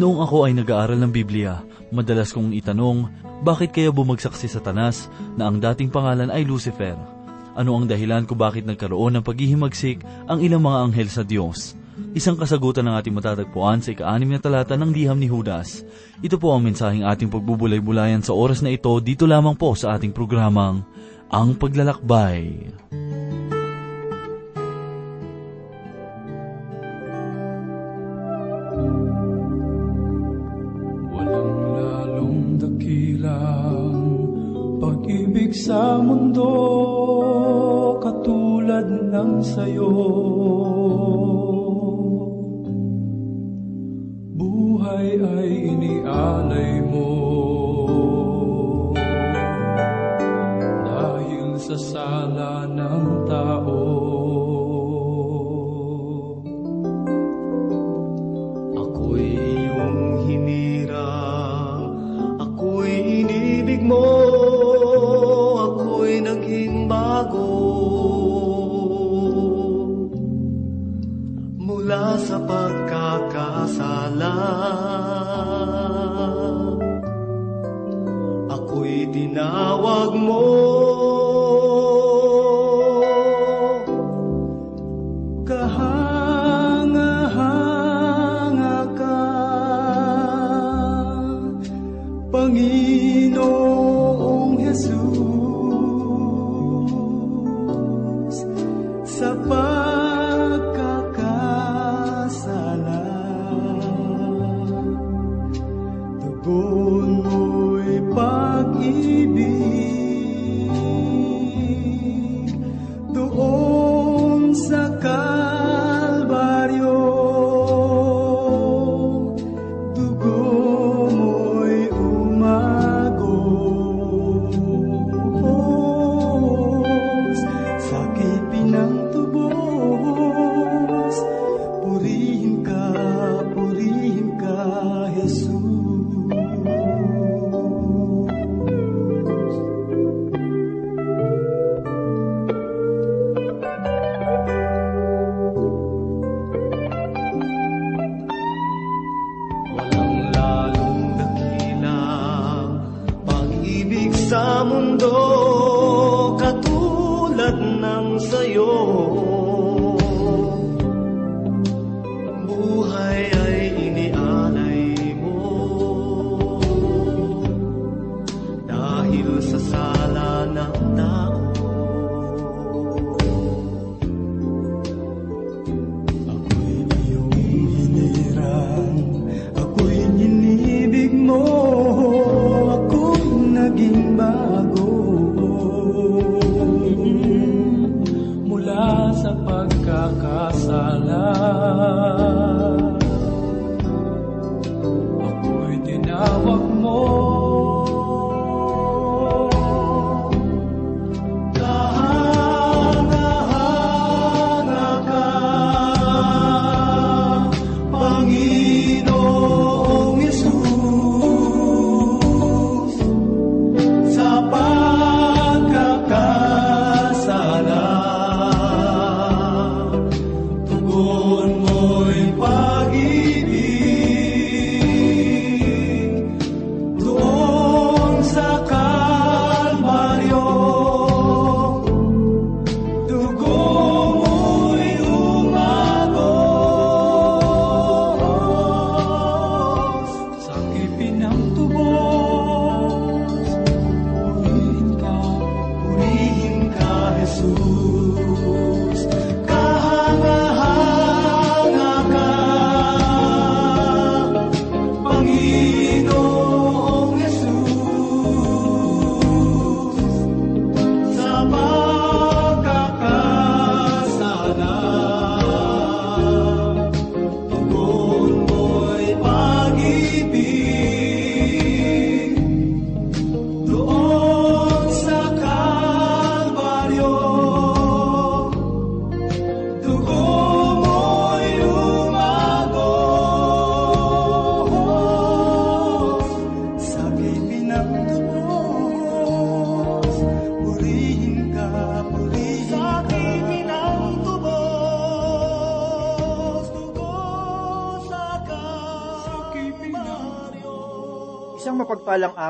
Noong ako ay nag-aaral ng Biblia, madalas kong itanong, bakit kaya bumagsak si Satanas na ang dating pangalan ay Lucifer? Ano ang dahilan kung bakit nagkaroon ng paghihimagsik ang ilang mga anghel sa Diyos? Isang kasagutan ng ating matatagpuan sa ika-anim na talata ng liham ni Judas. Ito po ang mensaheng ating pagbubulay-bulayan sa oras na ito dito lamang po sa ating programang Ang Paglalakbay. Sa mundo katulad ng sayo. Buhay ay inialay mo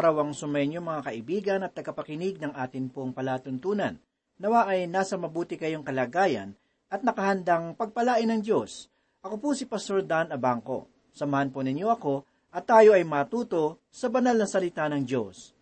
araw ang sumenyo mga kaibigan at tagapakinig ng atin pong palatuntunan. Nawa ay nasa mabuti kayong kalagayan at nakahandang pagpalain ng Diyos. Ako po si Pastor Dan Abangco. Samahan po ninyo ako at tayo ay matuto sa banal na salita ng Diyos.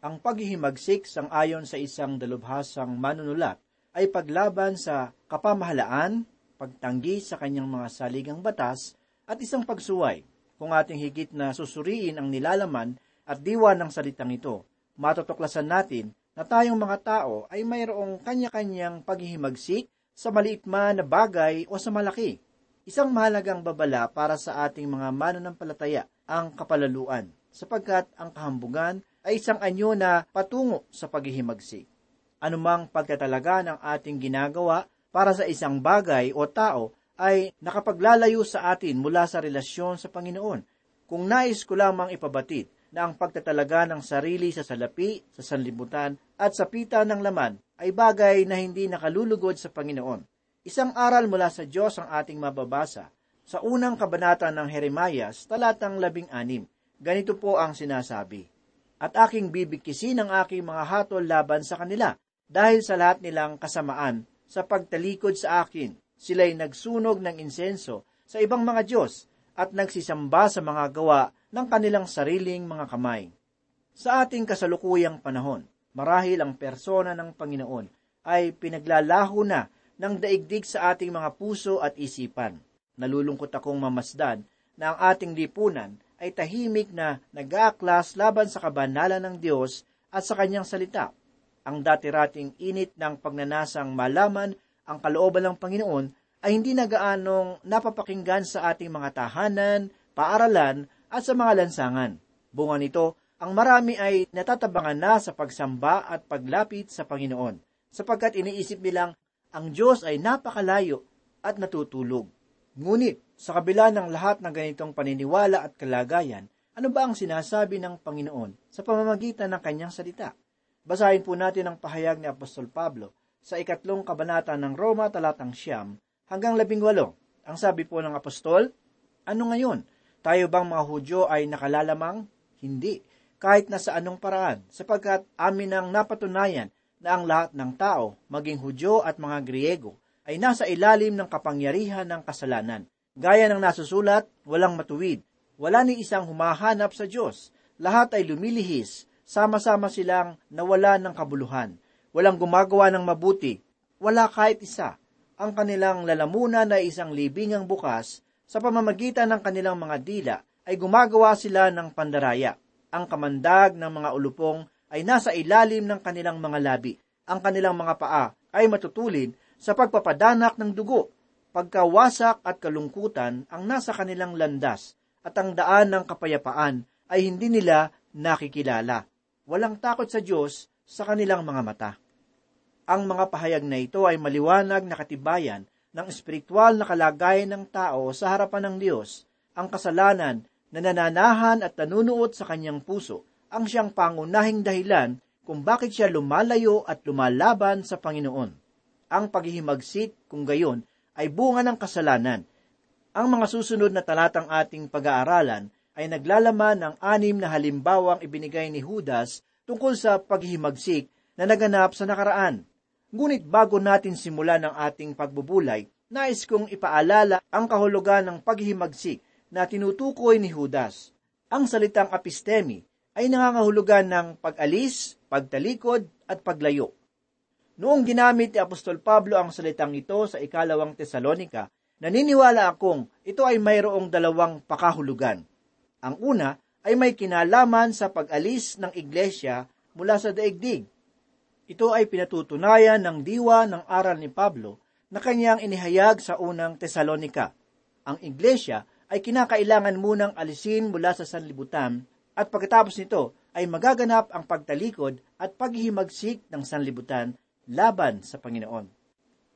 Ang paghihimagsik sang ayon sa isang dalubhasang manunulat ay paglaban sa kapamahalaan, pagtanggi sa kanyang mga saligang batas, at isang pagsuway. Kung ating higit na susuriin ang nilalaman at diwa ng salitang ito, matutuklasan natin na tayong mga tao ay mayroong kanya-kanyang paghihimagsik sa maliit man na bagay o sa malaki. Isang mahalagang babala para sa ating mga mananampalataya ang kapalaluan, sapagkat ang kahambugan ay isang anyo na patungo sa paghihimagsik. Anumang pagkatalaga ng ating ginagawa para sa isang bagay o tao ay nakapaglalayo sa atin mula sa relasyon sa Panginoon. Kung nais ko lamang ipabatid na ang pagtatalaga ng sarili sa salapi, sa sanlibutan, at sa pita ng laman ay bagay na hindi nakalulugod sa Panginoon. Isang aral mula sa Diyos ang ating mababasa sa unang kabanata ng Jeremias, talatang labing anim. Ganito po ang sinasabi, At aking bibikisin ang aking mga hatol laban sa kanila, dahil sa lahat nilang kasamaan sa pagtalikod sa akin. Sila'y nagsunog ng insenso sa ibang mga Diyos at nagsisamba sa mga gawa ng kanilang sariling mga kamay. Sa ating kasalukuyang panahon, marahil ang persona ng Panginoon ay pinaglalaho na ng daigdig sa ating mga puso at isipan. Nalulungkot akong mamasdan na ang ating lipunan ay tahimik na nag-aaklas laban sa kabanalan ng Diyos at sa kanyang salita. Ang dati-rating init ng pagnanasang malaman ang kalooban ng Panginoon ay hindi nagaanong napapakinggan sa ating mga tahanan, paaralan at sa mga lansangan. Bunga nito, ang marami ay natatabangan na sa pagsamba at paglapit sa Panginoon, sapagkat iniisip nilang ang Diyos ay napakalayo at natutulog. Ngunit, sa kabila ng lahat ng ganitong paniniwala at kalagayan, ano ba ang sinasabi ng Panginoon sa pamamagitan ng kanyang salita? Basahin po natin ang pahayag ni Apostol Pablo sa ikatlong kabanata ng Roma talatang siyam hanggang labing walo. Ang sabi po ng Apostol, Ano ngayon? Tayo bang mga Hudyo ay nakalalamang? Hindi, kahit na sa anong paraan, sapagkat amin ang napatunayan na ang lahat ng tao, maging Hudyo at mga Griego, ay nasa ilalim ng kapangyarihan ng kasalanan. Gaya ng nasusulat, walang matuwid. Wala ni isang humahanap sa Diyos. Lahat ay lumilihis. Sama-sama silang nawala ng kabuluhan. Walang gumagawa ng mabuti. Wala kahit isa. Ang kanilang lalamunan na isang libingang bukas, sa pamamagitan ng kanilang mga dila, ay gumagawa sila ng pandaraya. Ang kamandag ng mga ulupong ay nasa ilalim ng kanilang mga labi. Ang kanilang mga paa ay matutulin sa pagpapadanak ng dugo. Pagkawasak at kalungkutan ang nasa kanilang landas at ang daan ng kapayapaan ay hindi nila nakikilala. Walang takot sa Diyos sa kanilang mga mata. Ang mga pahayag na ito ay maliwanag na katibayan ng espiritual na kalagayan ng tao sa harapan ng Diyos. Ang kasalanan na nananahan at nanunuot sa kanyang puso ang siyang pangunahing dahilan kung bakit siya lumalayo at lumalaban sa Panginoon. Ang paghihimagsik, kung gayon, ay bunga ng kasalanan. Ang mga susunod na talatang ating pag-aaralan ay naglalaman ng anim na halimbawang ibinigay ni Judas tungkol sa paghihimagsik na naganap sa nakaraan. Ngunit bago natin simulan ang ating pagbubulay, nais kong ipaalala ang kahulugan ng paghihimagsik na tinutukoy ni Judas. Ang salitang apistemi ay nangangahulugan ng pag-alis, pagtalikod at paglayo. Noong ginamit ni Apostol Pablo ang salitang ito sa ikalawang Tesalonika, naniniwala akong ito ay mayroong dalawang pakahulugan. Ang una ay may kinalaman sa pag-alis ng iglesia mula sa daigdig. Ito ay pinatutunayan ng diwa ng aral ni Pablo na kanyang inihayag sa unang Tesalonika. Ang iglesia ay kinakailangan munang alisin mula sa sanlibutan at pagkatapos nito ay magaganap ang pagtalikod at paghihimagsik ng sanlibutan laban sa Panginoon.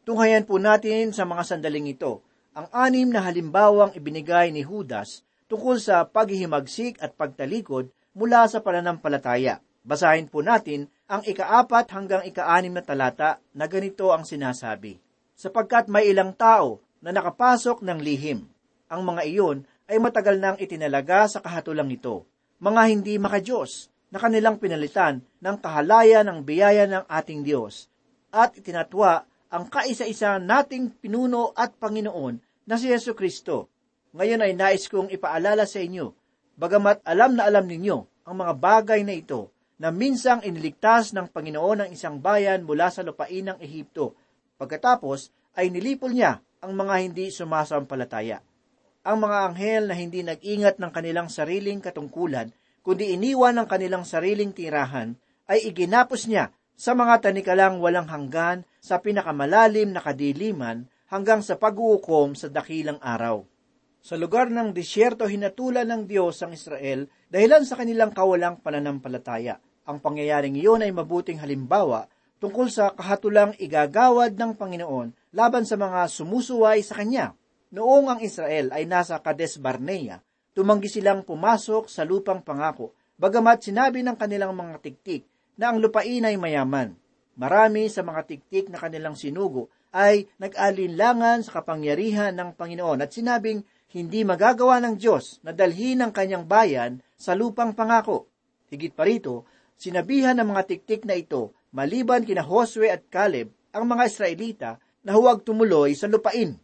Tunghayan po natin sa mga sandaling ito ang anim na halimbawang ibinigay ni Judas tungkol sa paghihimagsik at pagtalikod mula sa pananampalataya. Basahin po natin ang ikaapat hanggang ikaanim na talata na ganito ang sinasabi. Sapagkat may ilang tao na nakapasok ng lihim. Ang mga iyon ay matagal nang itinalaga sa kahatulang ito mga hindi makajos, na kanilang pinalitan ng kahalayan ng biyaya ng ating Diyos, at itinatwa ang kaisa-isa nating pinuno at Panginoon na si Yesu Kristo. Ngayon ay nais kong ipaalala sa inyo, bagamat alam na alam ninyo ang mga bagay na ito, na minsang iniligtas ng Panginoon ang isang bayan mula sa lupain ng Ehipto. Pagkatapos ay nilipol niya ang mga hindi sumasampalataya. Ang mga anghel na hindi nag-ingat ng kanilang sariling katungkulan, kundi iniwan ng kanilang sariling tirahan, ay iginapos niya sa mga tanikalang walang hanggan sa pinakamalalim na kadiliman hanggang sa pag-uukom sa dakilang araw. Sa lugar ng disyerto hinatulan ng Diyos ang Israel dahilan sa kanilang kawalang pananampalataya. Ang pangyayaring iyon ay mabuting halimbawa tungkol sa kahatulang igagawad ng Panginoon laban sa mga sumusuway sa Kanya. Noong ang Israel ay nasa Kades Barnea, tumanggi silang pumasok sa lupang pangako, bagamat sinabi ng kanilang mga tiktik na ang lupain ay mayaman. Marami sa mga tiktik na kanilang sinugo ay nag-alinlangan sa kapangyarihan ng Panginoon at sinabing hindi magagawa ng Diyos na dalhin ang kanyang bayan sa lupang pangako. Higit pa rito, sinabihan ng mga tiktik na ito, maliban kina Josue at Caleb, ang mga Israelita na huwag tumuloy sa lupain.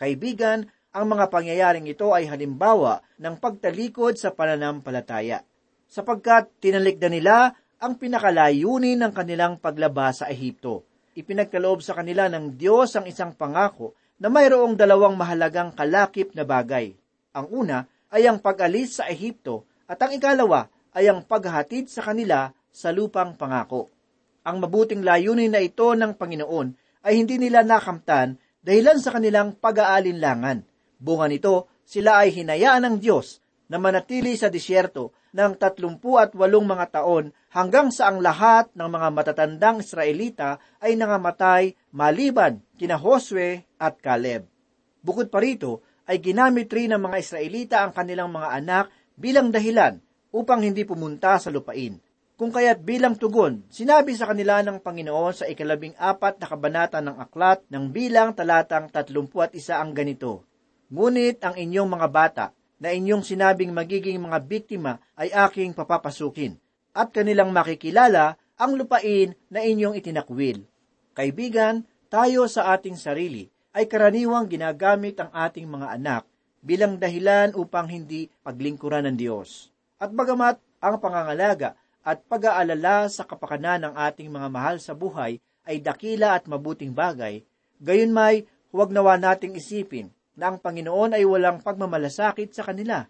Kaibigan, ang mga pangyayaring ito ay halimbawa ng pagtalikod sa pananampalataya, sapagkat tinalikda nila ang pinakalayunin ng kanilang paglabas sa Ehipto. Ipinagkaloob sa kanila ng Diyos ang isang pangako na mayroong dalawang mahalagang kalakip na bagay. Ang una ay ang pag-alis sa Ehipto at ang ikalawa ay ang paghatid sa kanila sa lupang pangako. Ang mabuting layunin na ito ng Panginoon ay hindi nila nakamtan dahilan sa kanilang pag-aalinlangan. Bunga nito, sila ay hinayaan ng Diyos na manatili sa disyerto ng tatlumpu at walong mga taon hanggang sa ang lahat ng mga matatandang Israelita ay nangamatay maliban kina Josue at Caleb. Bukod pa rito, ay ginamit rin ng mga Israelita ang kanilang mga anak bilang dahilan upang hindi pumunta sa lupain. Kung kaya't bilang tugon, sinabi sa kanila ng Panginoon sa ikalabing apat na kabanata ng aklat ng bilang talatang tatlumpu at isa ang ganito, Ngunit ang inyong mga bata na inyong sinabing magiging mga biktima ay aking papapasukin, at kanilang makikilala ang lupain na inyong itinakwil. Kaibigan, tayo sa ating sarili ay karaniwang ginagamit ang ating mga anak bilang dahilan upang hindi paglingkuran ng Diyos. At bagamat ang pangangalaga at pag-aalala sa kapakanan ng ating mga mahal sa buhay ay dakila at mabuting bagay, gayon may huwag nawa nating isipin na ang Panginoon ay walang pagmamalasakit sa kanila.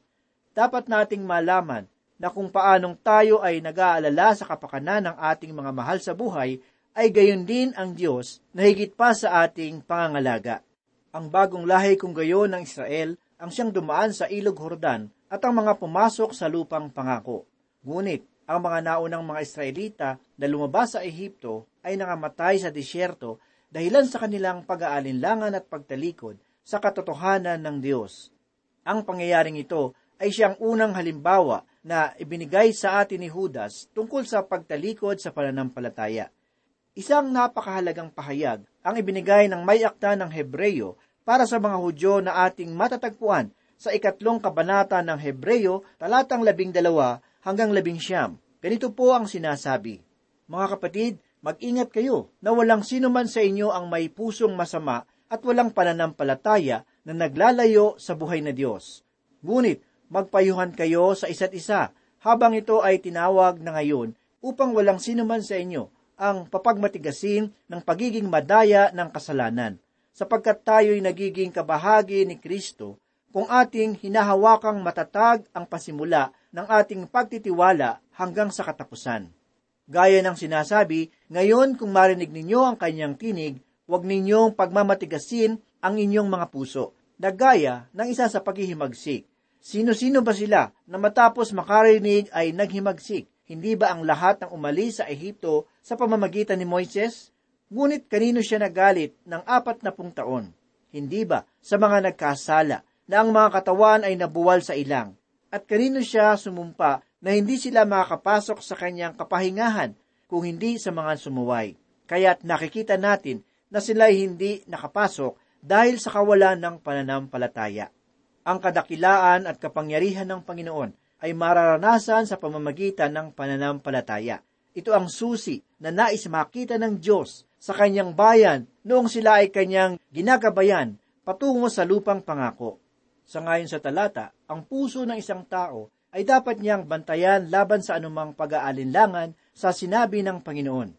Dapat nating malaman na kung paanong tayo ay nag-aalala sa kapakanan ng ating mga mahal sa buhay, ay gayon din ang Diyos na higit pa sa ating pangangalaga. Ang bagong lahi kung gayon ng Israel ang siyang dumaan sa ilog Hordan at ang mga pumasok sa lupang pangako. Ngunit, ang mga naunang mga Israelita na lumabas sa Ehipto ay nangamatay sa disyerto dahilan sa kanilang pag-aalinlangan at pagtalikod sa katotohanan ng Diyos. Ang pangyayaring ito ay siyang unang halimbawa na ibinigay sa atin ni Judas tungkol sa pagtalikod sa pananampalataya. Isang napakahalagang pahayag ang ibinigay ng may akda ng Hebreyo para sa mga Hudyo na ating matatagpuan sa ikatlong kabanata ng Hebreyo, talatang labing dalawa hanggang labing siyam. Ganito po ang sinasabi, Mga kapatid, mag-ingat kayo na walang sino man sa inyo ang may pusong masama at walang pananampalataya na naglalayo sa buhay na Diyos. Ngunit, magpayuhan kayo sa isa't isa habang ito ay tinawag na ngayon upang walang sino man sa inyo ang papagmatigasin ng pagiging madaya ng kasalanan, sapagkat tayo'y nagiging kabahagi ni Kristo kung ating hinahawakang matatag ang pasimula ng ating pagtitiwala hanggang sa katapusan. Gaya ng sinasabi, ngayon kung marinig ninyo ang kanyang tinig, huwag ninyong pagmamatigasin ang inyong mga puso, na gaya ng isa sa paghihimagsik. Sino-sino ba sila na matapos makarinig ay naghimagsik? Hindi ba ang lahat ng umalis sa Ehipto sa pamamagitan ni Moises? Ngunit kanino siya nagalit ng apat na pung taon? Hindi ba sa mga nagkasala na ang mga katawan ay nabuwal sa ilang? At kanino siya sumumpa na hindi sila makakapasok sa kanyang kapahingahan kung hindi sa mga sumuway? Kaya't nakikita natin na sila hindi nakapasok dahil sa kawalan ng pananampalataya. Ang kadakilaan at kapangyarihan ng Panginoon ay mararanasan sa pamamagitan ng pananampalataya. Ito ang susi na nais makita ng Diyos sa kanyang bayan noong sila ay kanyang ginagabayan patungo sa lupang pangako. Sa ngayon sa talata, ang puso ng isang tao ay dapat niyang bantayan laban sa anumang pag-aalinlangan sa sinabi ng Panginoon.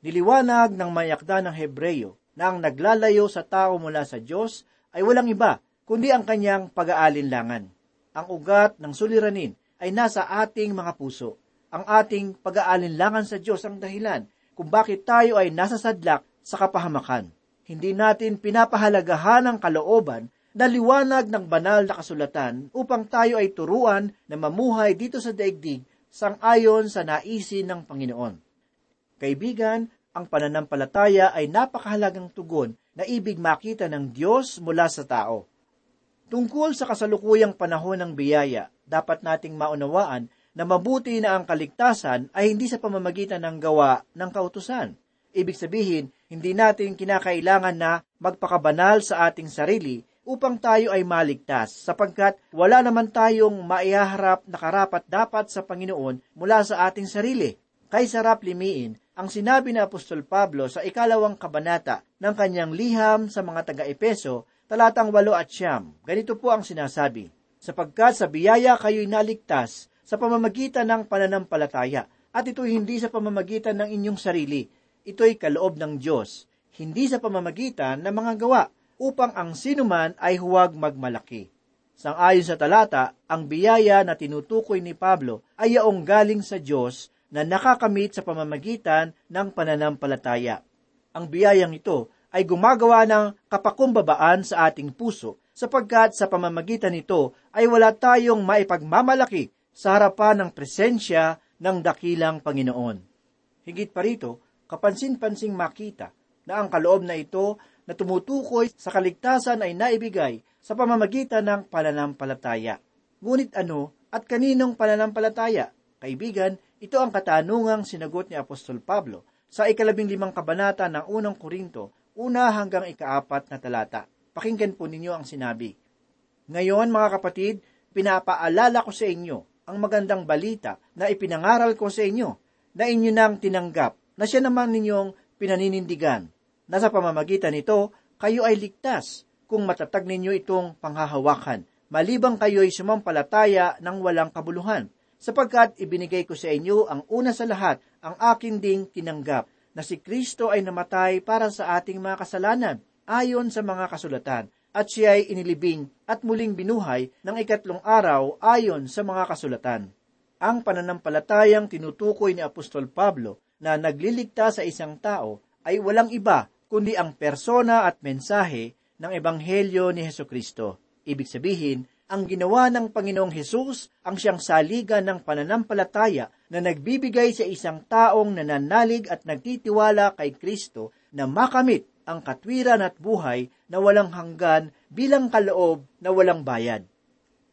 Niliwanag ng mayakda ng Hebreyo na ang naglalayo sa tao mula sa Diyos ay walang iba kundi ang kanyang pag-aalinlangan. Ang ugat ng suliranin ay nasa ating mga puso. Ang ating pag-aalinlangan sa Diyos ang dahilan kung bakit tayo ay nasa sadlak sa kapahamakan. Hindi natin pinapahalagahan ang kalooban na ng banal na kasulatan upang tayo ay turuan na mamuhay dito sa daigdig sang-ayon sa naisin ng Panginoon. Kaibigan, ang pananampalataya ay napakahalagang tugon na ibig makita ng Diyos mula sa tao. Tungkol sa kasalukuyang panahon ng biyaya, dapat nating maunawaan na mabuti na ang kaligtasan ay hindi sa pamamagitan ng gawa ng kautusan. Ibig sabihin, hindi natin kinakailangan na magpakabanal sa ating sarili upang tayo ay maligtas, sapagkat wala naman tayong maihaharap na karapat dapat sa Panginoon mula sa ating sarili. Kay sarap limiin ang sinabi ni Apostol Pablo sa ikalawang kabanata ng kanyang liham sa mga taga-Epeso, talatang walo at siyam. Ganito po ang sinasabi, sapagkat sa biyaya kayo'y naligtas sa pamamagitan ng pananampalataya, at ito hindi sa pamamagitan ng inyong sarili, ito'y kaloob ng Diyos, hindi sa pamamagitan ng mga gawa, upang ang sinuman ay huwag magmalaki. Sang-ayon sa talata, ang biyaya na tinutukoy ni Pablo ay yaong galing sa Diyos na nakakamit sa pamamagitan ng pananampalataya. Ang biyayang ito ay gumagawa ng kapakumbabaan sa ating puso sapagkat sa pamamagitan nito ay wala tayong maipagmamalaki sa harapan ng presensya ng dakilang Panginoon. Higit pa rito, kapansin-pansing makita na ang kaloob na ito na tumutukoy sa kaligtasan ay naibigay sa pamamagitan ng pananampalataya. Ngunit ano at kaninong pananampalataya? Kaibigan, ito ang katanungang sinagot ni Apostol Pablo sa ikalabing limang kabanata ng unang Korinto, una hanggang ikaapat na talata. Pakinggan po ninyo ang sinabi. Ngayon, mga kapatid, pinapaalala ko sa inyo ang magandang balita na ipinangaral ko sa inyo, na inyo nang tinanggap, na siya naman ninyong pinaninindigan, na sa pamamagitan nito, kayo ay ligtas kung matatag ninyo itong panghahawakan, malibang kayo'y sumampalataya ng walang kabuluhan, sapagkat ibinigay ko sa inyo ang una sa lahat, ang akin ding tinanggap, na si Kristo ay namatay para sa ating mga kasalanan, ayon sa mga kasulatan, at siya ay inilibing at muling binuhay ng ikatlong araw ayon sa mga kasulatan. Ang pananampalatayang tinutukoy ni Apostol Pablo na nagliligtas sa isang tao ay walang iba kundi ang persona at mensahe ng Ebanghelyo ni Heso Kristo. Ibig sabihin, ang ginawa ng Panginoong Hesus ang siyang saligan ng pananampalataya na nagbibigay sa isang taong nananalig at nagtitiwala kay Kristo na makamit ang katwiran at buhay na walang hanggan bilang kaloob na walang bayad.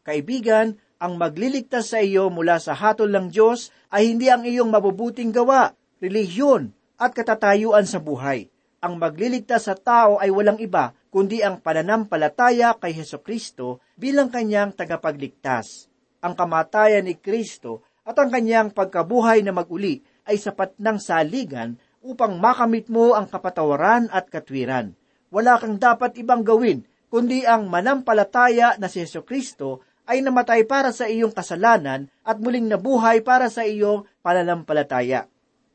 Kaibigan, ang magliligtas sa iyo mula sa hatol ng Diyos ay hindi ang iyong mabubuting gawa, relihiyon at katatayuan sa buhay. Ang magliligtas sa tao ay walang iba kundi ang pananampalataya kay Heso Kristo bilang kanyang tagapagligtas. Ang kamatayan ni Kristo at ang kanyang pagkabuhay na maguli ay sapat ng saligan upang makamit mo ang kapatawaran at katwiran. Wala kang dapat ibang gawin, kundi ang manampalataya na si Yeso Kristo ay namatay para sa iyong kasalanan at muling nabuhay para sa iyong pananampalataya.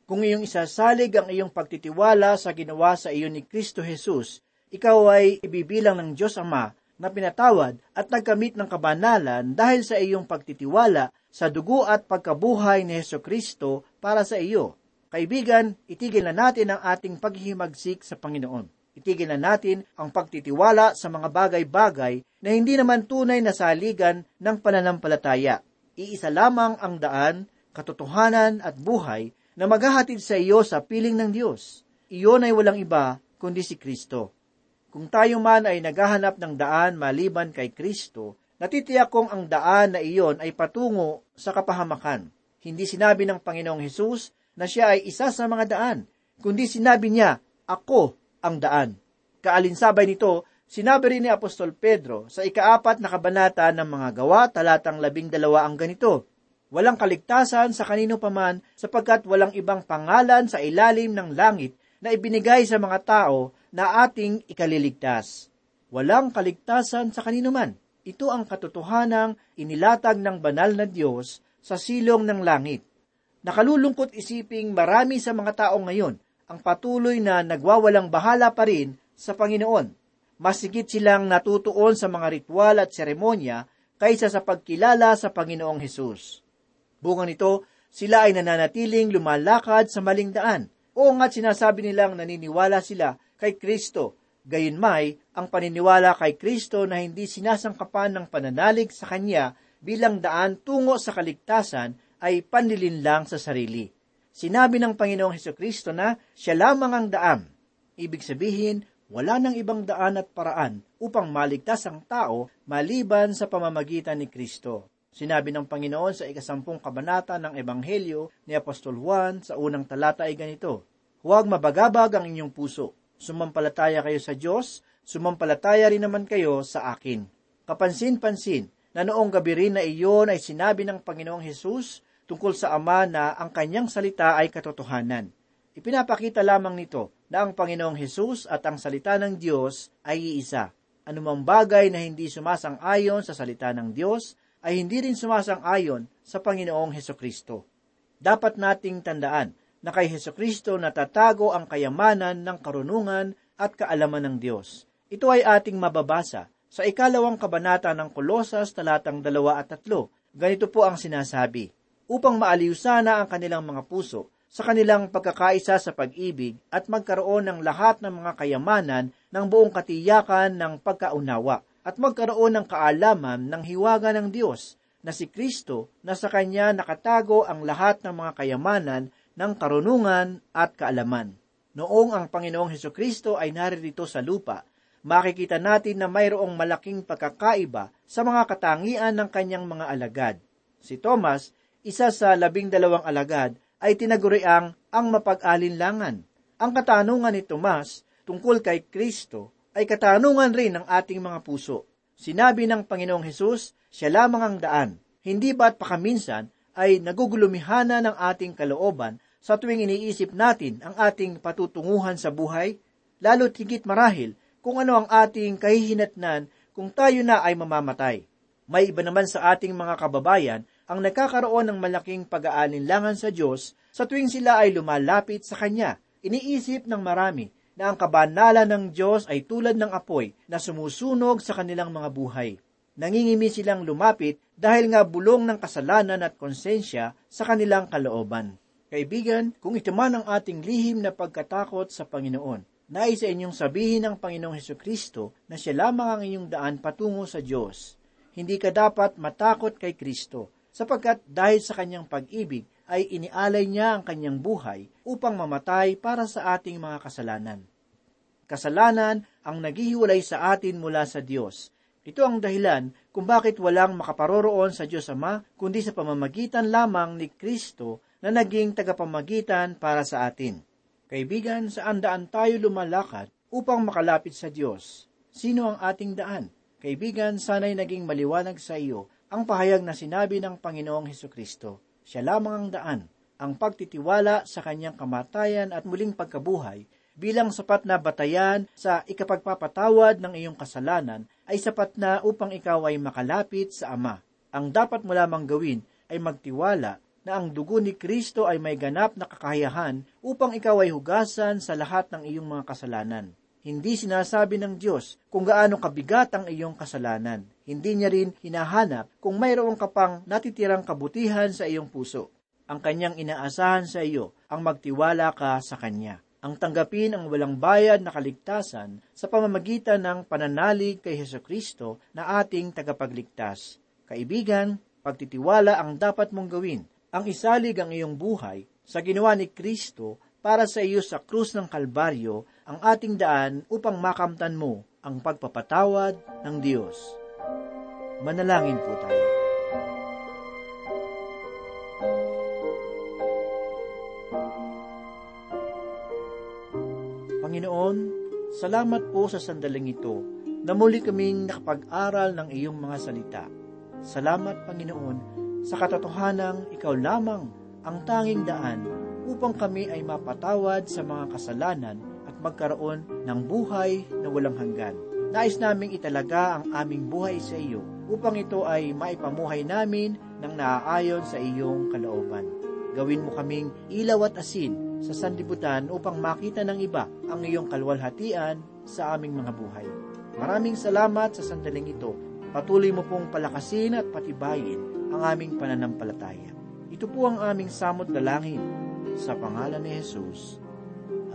Kung iyong isasalig ang iyong pagtitiwala sa ginawa sa iyo ni Kristo Jesus, ikaw ay ibibilang ng Diyos Ama na pinatawad at nagkamit ng kabanalan dahil sa iyong pagtitiwala sa dugo at pagkabuhay ni Heso Kristo para sa iyo. Kaibigan, itigil na natin ang ating paghihimagsik sa Panginoon. Itigil na natin ang pagtitiwala sa mga bagay-bagay na hindi naman tunay na saligan ng pananampalataya. Iisa lamang ang daan, katotohanan at buhay na maghahatid sa iyo sa piling ng Diyos. Iyon ay walang iba kundi si Kristo. Kung tayo man ay naghahanap ng daan maliban kay Kristo, natitiyak kong ang daan na iyon ay patungo sa kapahamakan. Hindi sinabi ng Panginoong Hesus na siya ay isa sa mga daan, kundi sinabi niya, ako ang daan. Kaalinsabay nito, Sinabi rin ni Apostol Pedro sa ikaapat na kabanata ng mga gawa talatang labing dalawa ang ganito, Walang kaligtasan sa kanino paman sapagkat walang ibang pangalan sa ilalim ng langit na ibinigay sa mga tao na ating ikaliligtas. Walang kaligtasan sa kanino man. Ito ang katotohanang inilatag ng banal na Diyos sa silong ng langit. Nakalulungkot isiping marami sa mga tao ngayon ang patuloy na nagwawalang bahala pa rin sa Panginoon. Masigit silang natutuon sa mga ritual at seremonya kaysa sa pagkilala sa Panginoong Hesus. Bunga nito, sila ay nananatiling lumalakad sa maling daan. O nga't sinasabi nilang naniniwala sila kay Kristo. Gayunmay, ang paniniwala kay Kristo na hindi sinasangkapan ng pananalig sa Kanya bilang daan tungo sa kaligtasan ay panlilinlang sa sarili. Sinabi ng Panginoong Heso Kristo na siya lamang ang daan. Ibig sabihin, wala nang ibang daan at paraan upang maligtas ang tao maliban sa pamamagitan ni Kristo. Sinabi ng Panginoon sa ikasampung kabanata ng Ebanghelyo ni Apostol Juan sa unang talata ay ganito, Huwag mabagabag ang inyong puso. Sumampalataya kayo sa Diyos, sumampalataya rin naman kayo sa akin. Kapansin-pansin na noong gabi rin na iyon ay sinabi ng Panginoong Hesus tungkol sa Ama na ang kanyang salita ay katotohanan. Ipinapakita lamang nito na ang Panginoong Hesus at ang salita ng Diyos ay iisa. Anumang bagay na hindi sumasang-ayon sa salita ng Diyos ay hindi rin sumasang-ayon sa Panginoong Heso Kristo. Dapat nating tandaan na kay Heso Kristo natatago ang kayamanan ng karunungan at kaalaman ng Diyos. Ito ay ating mababasa sa ikalawang kabanata ng Kolosas talatang dalawa at tatlo. Ganito po ang sinasabi, upang maaliw sana ang kanilang mga puso sa kanilang pagkakaisa sa pag-ibig at magkaroon ng lahat ng mga kayamanan ng buong katiyakan ng pagkaunawa at magkaroon ng kaalaman ng hiwaga ng Diyos na si Kristo na sa Kanya nakatago ang lahat ng mga kayamanan ng karunungan at kaalaman. Noong ang Panginoong Heso Kristo ay naririto sa lupa, makikita natin na mayroong malaking pagkakaiba sa mga katangian ng kanyang mga alagad. Si Thomas, isa sa labing dalawang alagad, ay tinaguriang ang mapag-alinlangan. Ang katanungan ni Tomas tungkol kay Kristo ay katanungan rin ng ating mga puso. Sinabi ng Panginoong Hesus, siya lamang ang daan. Hindi ba't pakaminsan ay nagugulumihana ng ating kalooban sa tuwing iniisip natin ang ating patutunguhan sa buhay? Lalo't higit marahil kung ano ang ating kahihinatnan kung tayo na ay mamamatay. May iba naman sa ating mga kababayan ang nagkakaroon ng malaking pag-aalinlangan sa Diyos sa tuwing sila ay lumalapit sa Kanya. Iniisip ng marami na ang kabanalan ng Diyos ay tulad ng apoy na sumusunog sa kanilang mga buhay. Nangingimi silang lumapit dahil nga bulong ng kasalanan at konsensya sa kanilang kalooban. Kaibigan, kung ito man ang ating lihim na pagkatakot sa Panginoon, nais sa inyong sabihin ng Panginoong Heso Kristo na siya lamang ang inyong daan patungo sa Diyos. Hindi ka dapat matakot kay Kristo, sapagkat dahil sa kanyang pag-ibig, ay inialay niya ang kanyang buhay upang mamatay para sa ating mga kasalanan. Kasalanan ang naghihiwalay sa atin mula sa Diyos. Ito ang dahilan kung bakit walang makaparoroon sa Diyos Ama kundi sa pamamagitan lamang ni Kristo na naging tagapamagitan para sa atin. Kaibigan, saan daan tayo lumalakad upang makalapit sa Diyos? Sino ang ating daan? Kaibigan, sana'y naging maliwanag sa iyo ang pahayag na sinabi ng Panginoong Heso Kristo siya lamang ang daan, ang pagtitiwala sa kanyang kamatayan at muling pagkabuhay bilang sapat na batayan sa ikapagpapatawad ng iyong kasalanan ay sapat na upang ikaw ay makalapit sa Ama. Ang dapat mo lamang gawin ay magtiwala na ang dugo ni Kristo ay may ganap na kakayahan upang ikaw ay hugasan sa lahat ng iyong mga kasalanan. Hindi sinasabi ng Diyos kung gaano kabigat ang iyong kasalanan. Hindi niya rin hinahanap kung mayroong ka pang natitirang kabutihan sa iyong puso. Ang kanyang inaasahan sa iyo ang magtiwala ka sa kanya. Ang tanggapin ang walang bayad na kaligtasan sa pamamagitan ng pananalig kay Heso Kristo na ating tagapagligtas. Kaibigan, pagtitiwala ang dapat mong gawin. Ang isalig ang iyong buhay sa ginawa ni Kristo para sa iyo sa krus ng Kalbaryo ang ating daan upang makamtan mo ang pagpapatawad ng Diyos. Manalangin po tayo. Panginoon, salamat po sa sandaling ito na muli kaming nakapag-aral ng iyong mga salita. Salamat, Panginoon, sa katotohanang ikaw lamang ang tanging daan upang kami ay mapatawad sa mga kasalanan at magkaroon ng buhay na walang hanggan. Nais naming italaga ang aming buhay sa iyo upang ito ay maipamuhay namin ng naaayon sa iyong kalooban. Gawin mo kaming ilaw at asin sa sanlibutan upang makita ng iba ang iyong kalwalhatian sa aming mga buhay. Maraming salamat sa sandaling ito. Patuloy mo pong palakasin at patibayin ang aming pananampalataya. Ito po ang aming samot dalangin sa pangalan ni Jesus.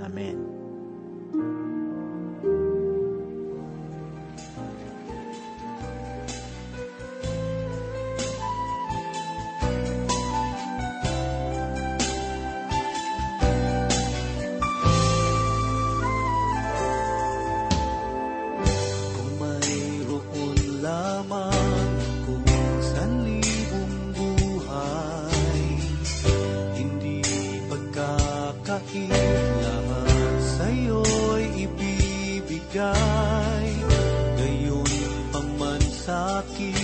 Amen. Ibibigay Gayon paman sa'king nag-iisang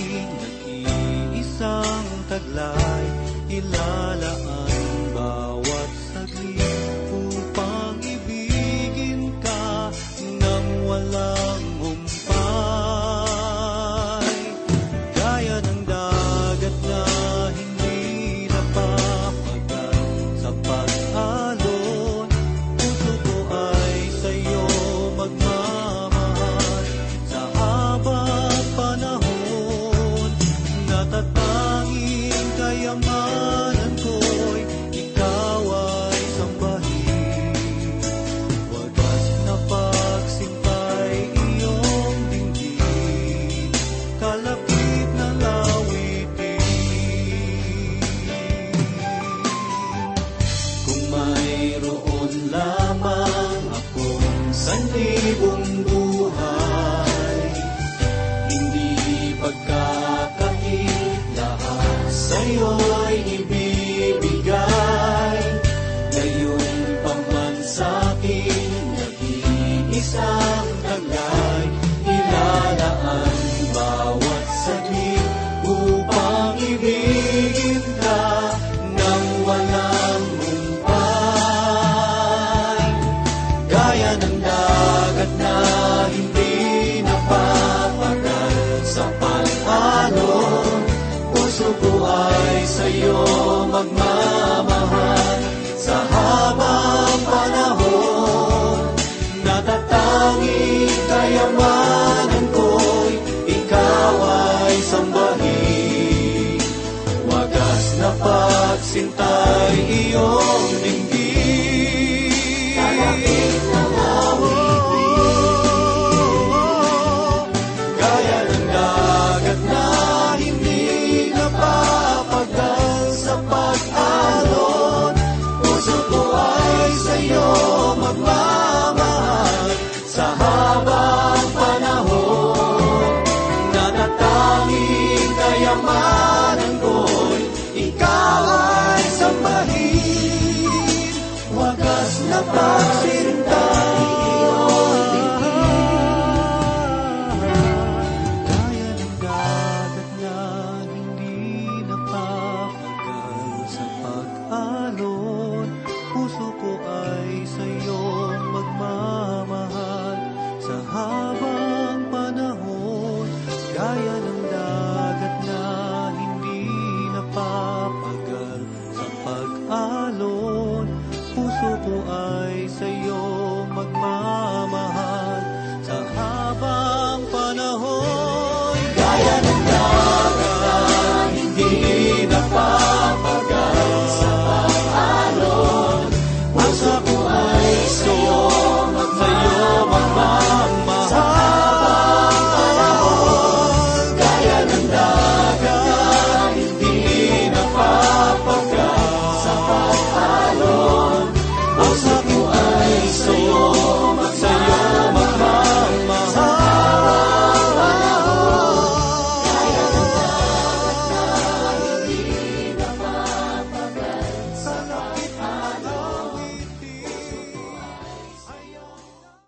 mayroon lamang akong sanlibong buhay xin tay ý Ayah.